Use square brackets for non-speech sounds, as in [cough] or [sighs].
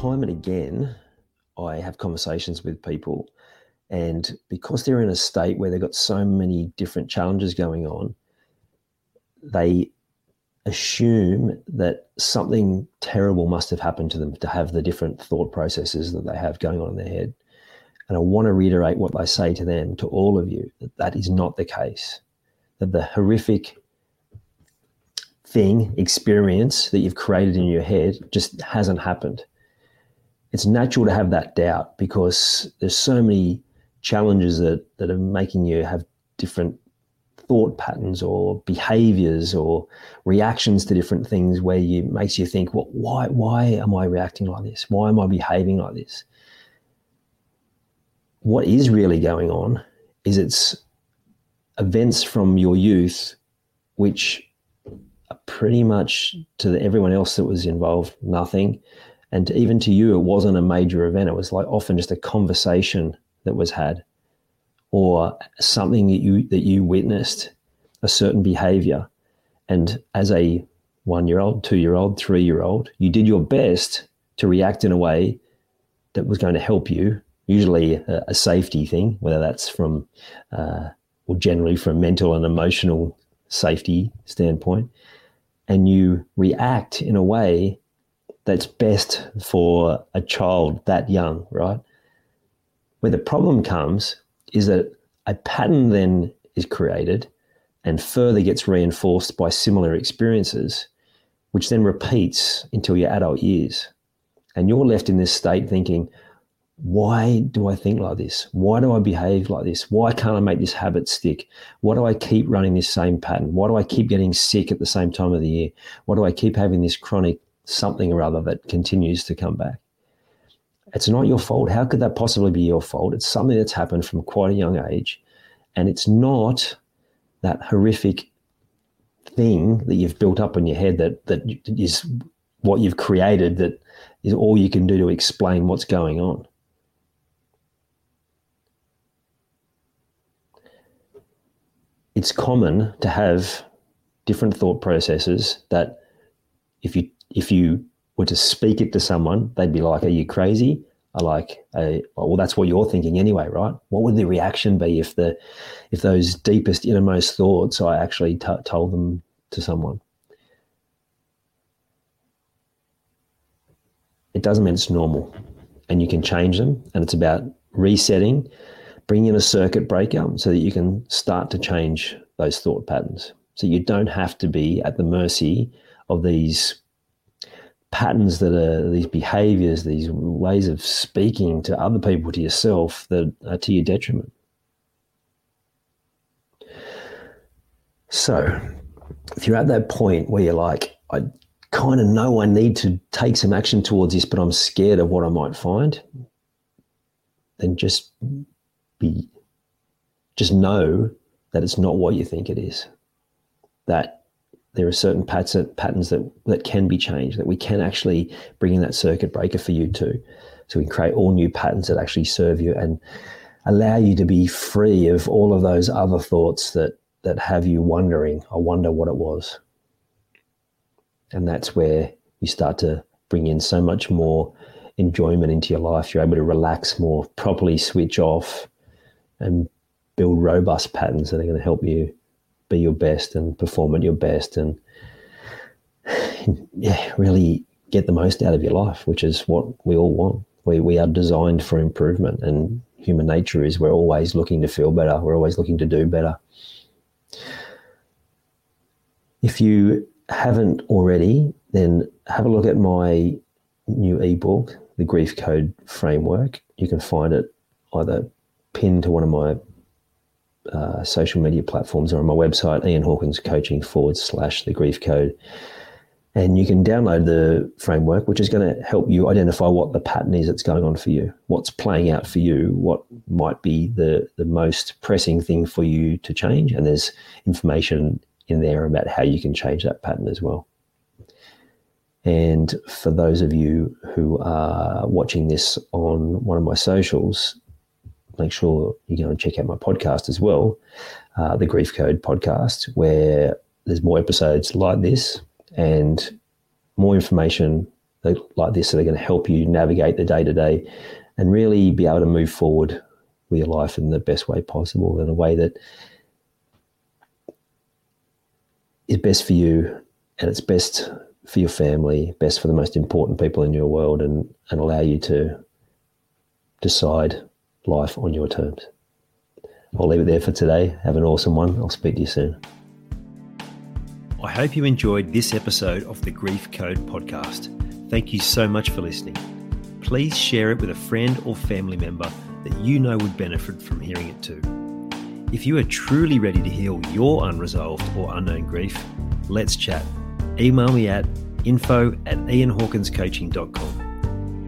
time and again, I have conversations with people, and because they're in a state where they've got so many different challenges going on, they assume that something terrible must have happened to them to have the different thought processes that they have going on in their head. And I want to reiterate what I say to them, to all of you, that that is not the case. That the horrific thing, experience that you've created in your head just hasn't happened it's natural to have that doubt because there's so many challenges that, that are making you have different thought patterns or behaviors or reactions to different things where you makes you think, well, why why am I reacting like this? Why am I behaving like this? What is really going on is it's events from your youth which are pretty much to everyone else that was involved nothing and even to you, it wasn't a major event. It was like often just a conversation that was had, or something that you that you witnessed, a certain behavior, and as a one year old, two year old, three year old, you did your best to react in a way that was going to help you. Usually a, a safety thing, whether that's from uh, or generally from mental and emotional safety standpoint, and you react in a way that's best for a child that young, right? Where the problem comes is that a pattern then is created and further gets reinforced by similar experiences, which then repeats until your adult years. And you're left in this state thinking, why do I think like this? Why do I behave like this? Why can't I make this habit stick? Why do I keep running this same pattern? Why do I keep getting sick at the same time of the year? Why do I keep having this chronic something or other that continues to come back. It's not your fault. How could that possibly be your fault? It's something that's happened from quite a young age. And it's not that horrific thing that you've built up in your head that, that is what you've created that is all you can do to explain what's going on. It's common to have different thought processes that if you if you were to speak it to someone, they'd be like, "Are you crazy?" I like, well, that's what you're thinking anyway, right? What would the reaction be if the if those deepest innermost thoughts I actually t- told them to someone? It doesn't mean it's normal, and you can change them. And it's about resetting, bringing in a circuit breaker so that you can start to change those thought patterns. So you don't have to be at the mercy of these patterns that are these behaviors, these ways of speaking to other people, to yourself, that are to your detriment. So, if you're at that point where you're like, I kind of know I need to take some action towards this, but I'm scared of what I might find, then just be, just know that it's not what you think it is. That there are certain patterns that, that can be changed, that we can actually bring in that circuit breaker for you too. So we create all new patterns that actually serve you and allow you to be free of all of those other thoughts that, that have you wondering, I wonder what it was. And that's where you start to bring in so much more enjoyment into your life. You're able to relax more, properly switch off, and build robust patterns that are going to help you be your best and perform at your best and [sighs] yeah, really get the most out of your life, which is what we all want. We, we are designed for improvement, and human nature is we're always looking to feel better, we're always looking to do better. If you haven't already, then have a look at my new ebook, The Grief Code Framework. You can find it either pinned to one of my uh, social media platforms or on my website, Ian Hawkins Coaching forward slash the grief code. And you can download the framework, which is going to help you identify what the pattern is that's going on for you, what's playing out for you, what might be the, the most pressing thing for you to change. And there's information in there about how you can change that pattern as well. And for those of you who are watching this on one of my socials, make sure you go and check out my podcast as well, uh, the Grief Code podcast, where there's more episodes like this and more information like this that are going to help you navigate the day to day and really be able to move forward with your life in the best way possible, in a way that is best for you and it's best for your family, best for the most important people in your world, and, and allow you to decide life on your terms. I'll leave it there for today. Have an awesome one. I'll speak to you soon. I hope you enjoyed this episode of the Grief Code podcast. Thank you so much for listening. Please share it with a friend or family member that you know would benefit from hearing it too. If you are truly ready to heal your unresolved or unknown grief, let's chat. Email me at info at ianhawkinscoaching.com.